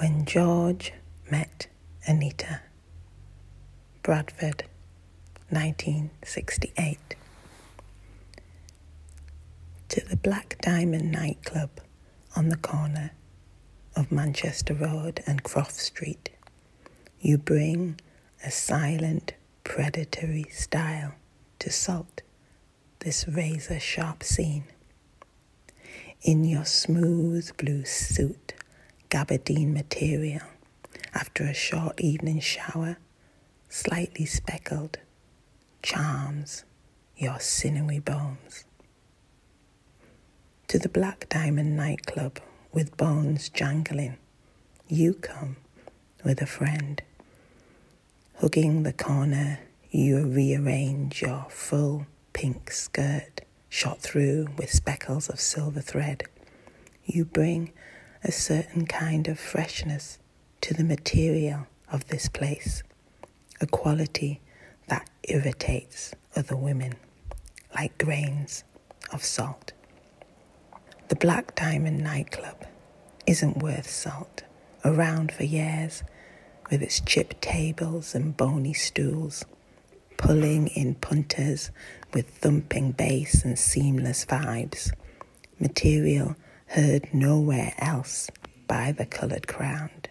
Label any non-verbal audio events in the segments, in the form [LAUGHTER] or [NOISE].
When George met Anita, Bradford, 1968. To the Black Diamond nightclub on the corner of Manchester Road and Croft Street, you bring a silent, predatory style to salt this razor sharp scene. In your smooth blue suit, gabardine material, after a short evening shower, slightly speckled, charms your sinewy bones. To the Black Diamond nightclub with bones jangling, you come with a friend Hugging the corner, you rearrange your full pink skirt, shot through with speckles of silver thread. You bring a certain kind of freshness to the material of this place, a quality that irritates other women, like grains of salt. The Black Diamond nightclub isn't worth salt, around for years with its chipped tables and bony stools, pulling in punters with thumping bass and seamless vibes, material heard nowhere else by the coloured crowd.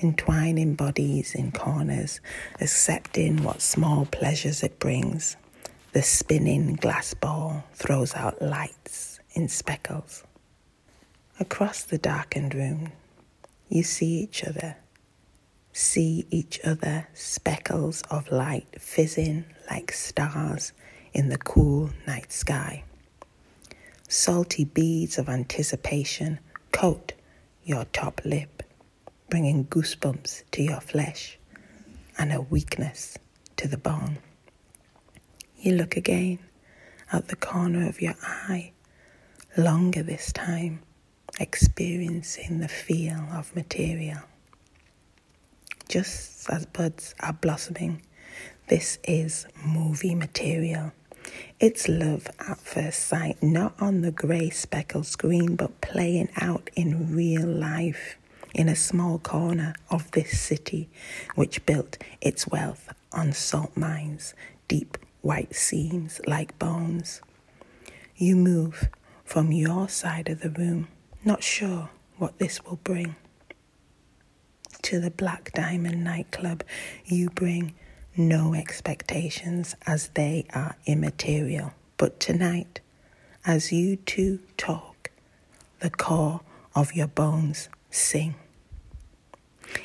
Entwining bodies in corners, accepting what small pleasures it brings. The spinning glass ball throws out lights in speckles. Across the darkened room, you see each other see each other, speckles of light fizzing like stars in the cool night sky. Salty beads of anticipation coat your top lip, bringing goosebumps to your flesh and a weakness to the bone. You look again out the corner of your eye, longer this time, experiencing the feel of material just as buds are blossoming. This is movie material. It's love at first sight, not on the grey speckled screen, but playing out in real life in a small corner of this city, which built its wealth on salt mines, deep white seams like bones. You move from your side of the room, not sure what this will bring to the Black Diamond nightclub, you bring no expectations as they are immaterial. But tonight, as you two talk, the core of your bones sing.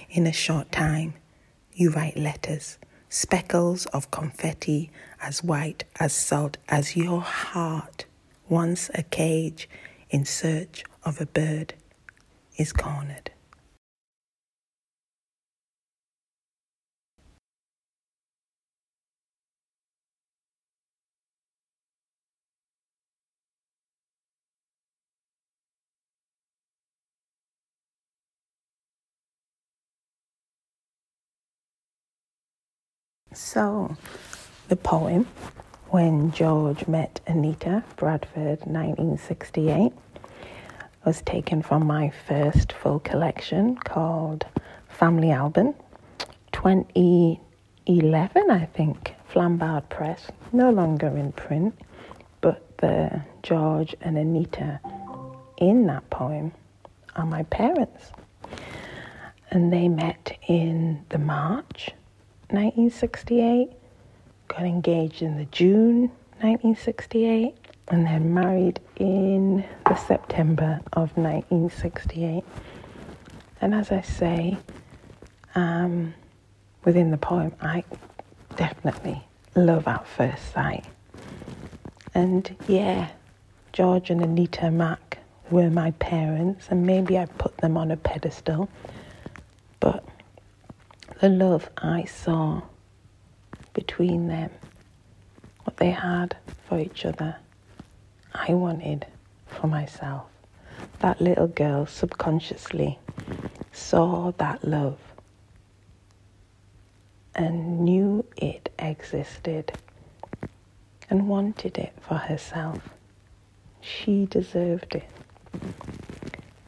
In a short time, you write letters, speckles of confetti as white as salt as your heart, once a cage in search of a bird, is cornered. So, the poem, When George Met Anita, Bradford, 1968, was taken from my first full collection called Family Album, 2011, I think, Flambard Press, no longer in print, but the George and Anita in that poem are my parents. And they met in the March 1968, got engaged in the June 1968, and then married in the September of 1968. And as I say, um, within the poem, I definitely love at first sight. And yeah, George and Anita Mack were my parents, and maybe I put them on a pedestal the love I saw between them, what they had for each other, I wanted for myself. That little girl subconsciously saw that love and knew it existed and wanted it for herself. She deserved it.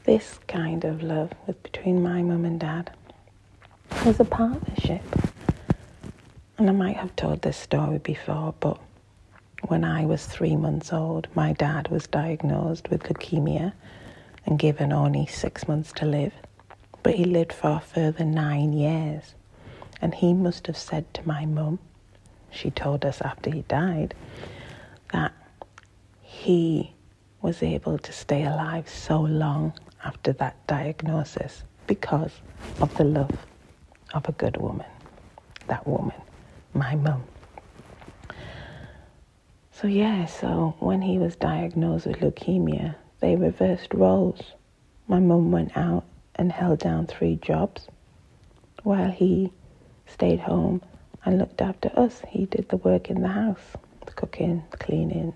this kind of love was between my mum and dad was a partnership. And I might have told this story before, but when I was three months old, my dad was diagnosed with leukemia and given only six months to live. But he lived for a further nine years. And he must have said to my mum, she told us after he died, that he was able to stay alive so long after that diagnosis because of the love of a good woman. That woman, my mum. So, yeah, so when he was diagnosed with leukemia, they reversed roles. My mum went out and held down three jobs while he stayed home and looked after us. He did the work in the house the cooking, the cleaning,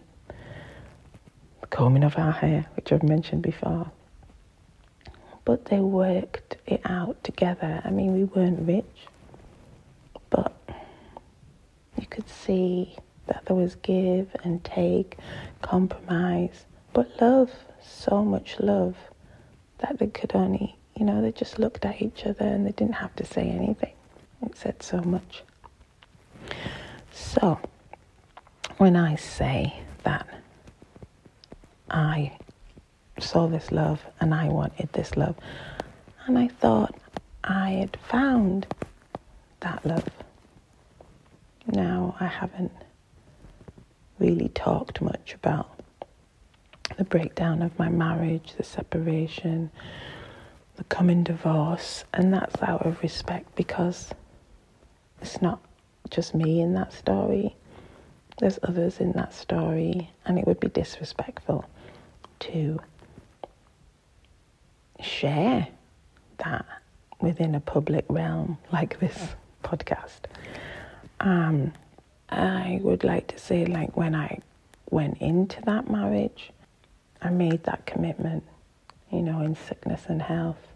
the combing of our hair, which I've mentioned before. But they worked it out together. I mean, we weren't rich, but you could see that there was give and take, compromise, but love, so much love that they could only, you know, they just looked at each other and they didn't have to say anything. It said so much. So, when I say that I saw this love and I wanted this love, and I thought I had found that love. Now I haven't really talked much about the breakdown of my marriage, the separation, the coming divorce, and that's out of respect because it's not just me in that story. There's others in that story, and it would be disrespectful to share that within a public realm like this podcast. Um, I would like to say, like, when I went into that marriage, I made that commitment, you know, in sickness and health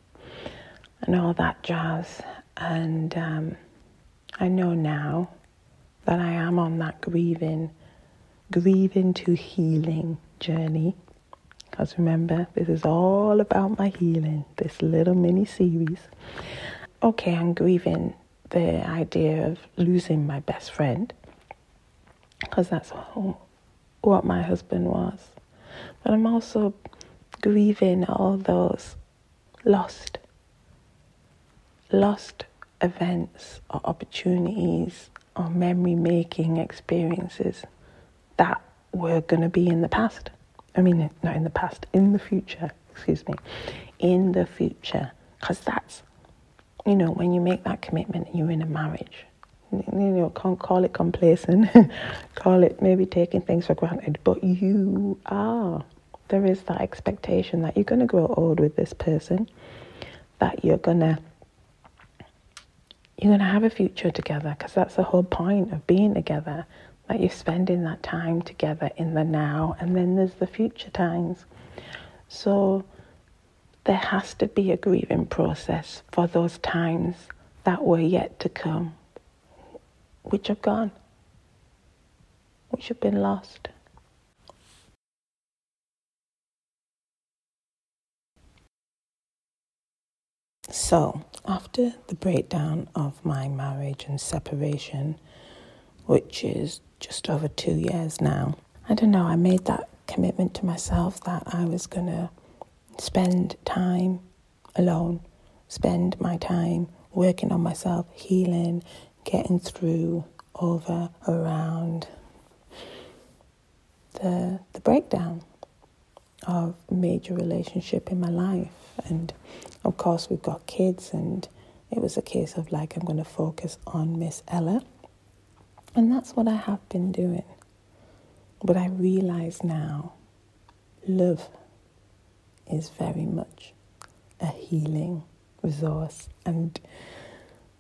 and all that jazz. And um, I know now that I am on that grieving, grieving to healing journey. Because remember, this is all about my healing, this little mini series. Okay, I'm grieving the idea of losing my best friend because that's what my husband was. But I'm also grieving all those lost, lost events or opportunities or memory making experiences that were going to be in the past. I mean, not in the past, in the future, excuse me, in the future. Because that's, you know, when you make that commitment you're in a marriage, you know, can't call it complacent, [LAUGHS] call it maybe taking things for granted, but you are. There is that expectation that you're going to grow old with this person, that you're going to you're going to have a future together because that's the whole point of being together that you're spending that time together in the now and then there's the future times. So there has to be a grieving process for those times that were yet to come which have gone which have been lost. So, after the breakdown of my marriage and separation, which is just over two years now, I don't know, I made that commitment to myself that I was going to spend time alone, spend my time working on myself, healing, getting through, over, around the, the breakdown of major relationship in my life and of course, we've got kids, and it was a case of like, I'm going to focus on Miss Ella. And that's what I have been doing. But I realize now love is very much a healing resource. And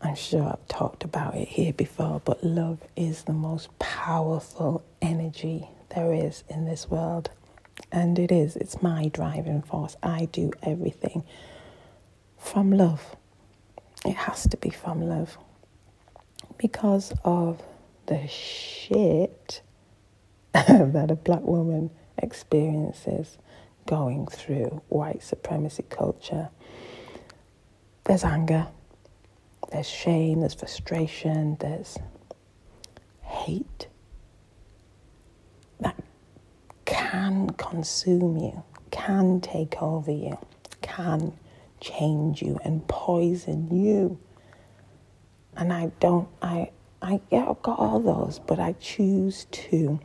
I'm sure I've talked about it here before, but love is the most powerful energy there is in this world. And it is, it's my driving force. I do everything from love. It has to be from love. Because of the shit [LAUGHS] that a black woman experiences going through white supremacy culture, there's anger, there's shame, there's frustration, there's hate that can consume you, can take over you, can change you and poison you. And I don't, I, I, yeah, I've got all those, but I choose to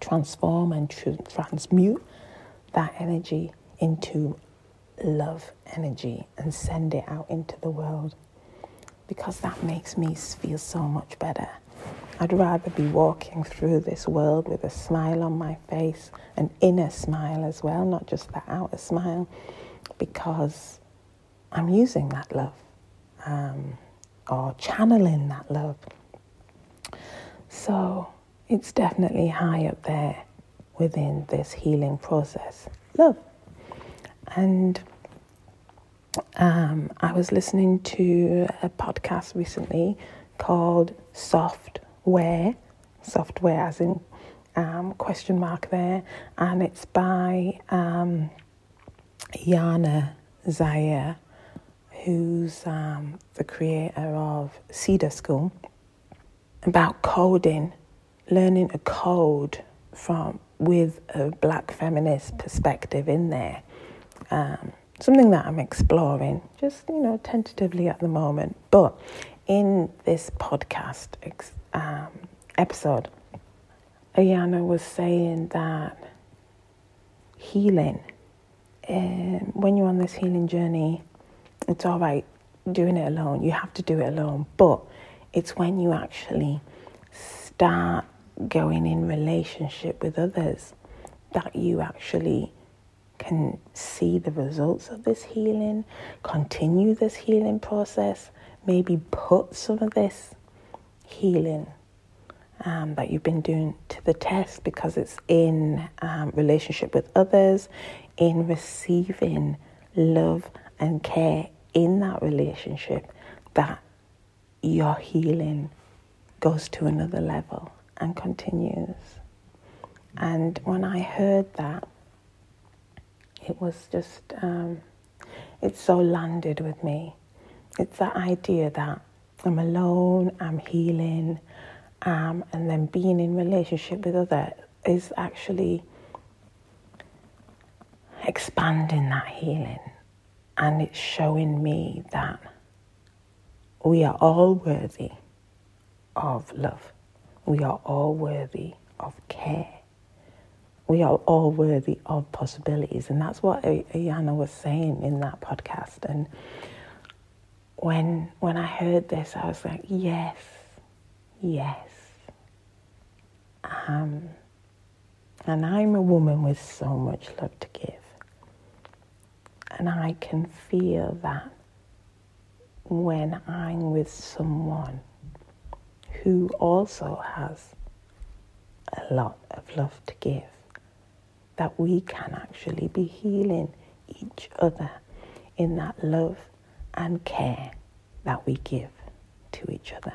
transform and tr- transmute that energy into love energy and send it out into the world because that makes me feel so much better. I'd rather be walking through this world with a smile on my face, an inner smile as well, not just the outer smile, because I'm using that love um, or channeling that love. So it's definitely high up there within this healing process love. And um, I was listening to a podcast recently called Soft Where, software as in um, question mark there, and it's by um, Ayana Zaire, who's um, the creator of Cedar School, about coding, learning a code from with a black feminist perspective in there. Um, something that I'm exploring, just you know, tentatively at the moment. But in this podcast um, episode, Ayana was saying that healing, um, when you're on this healing journey, it's all right doing it alone. You have to do it alone, but it's when you actually start going in relationship with others that you actually can see the results of this healing, continue this healing process, maybe put some of this healing um, that you've been doing to the test because it's in um, relationship with others, in receiving love and care in that relationship, that your healing goes to another level and continues. And when I heard that, it was just, um, it so landed with me. It's that idea that I'm alone, I'm healing, um, and then being in relationship with others is actually expanding that healing. And it's showing me that we are all worthy of love. We are all worthy of care we are all worthy of possibilities. And that's what Ayana was saying in that podcast. And when when I heard this, I was like, yes, yes. Um, and I'm a woman with so much love to give. And I can feel that when I'm with someone who also has a lot of love to give that we can actually be healing each other in that love and care that we give to each other.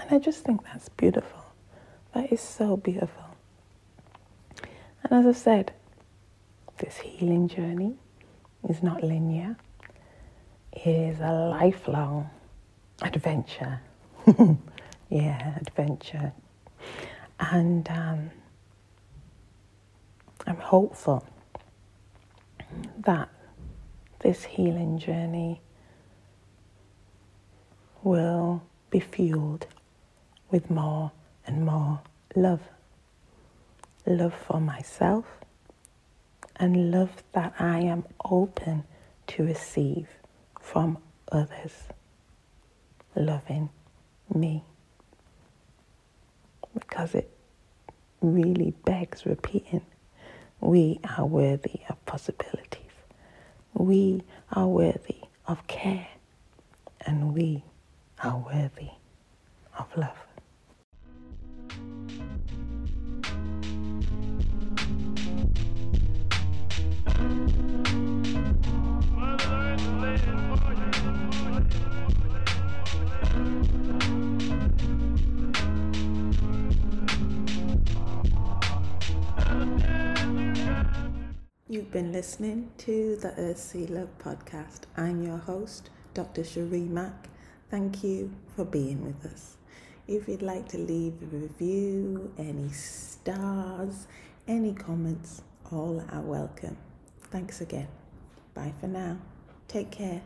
And I just think that's beautiful. That is so beautiful. And as I said, this healing journey is not linear, it is a lifelong adventure. [LAUGHS] yeah, adventure. And um, I'm hopeful that this healing journey will be fueled with more and more love. Love for myself and love that I am open to receive from others loving me. Because it really begs repeating. We are worthy of possibilities. We are worthy of care. And we are worthy of love. You've been listening to the Earth Sea Love podcast. I'm your host, Dr. Sheree Mack. Thank you for being with us. If you'd like to leave a review, any stars, any comments, all are welcome. Thanks again. Bye for now. Take care.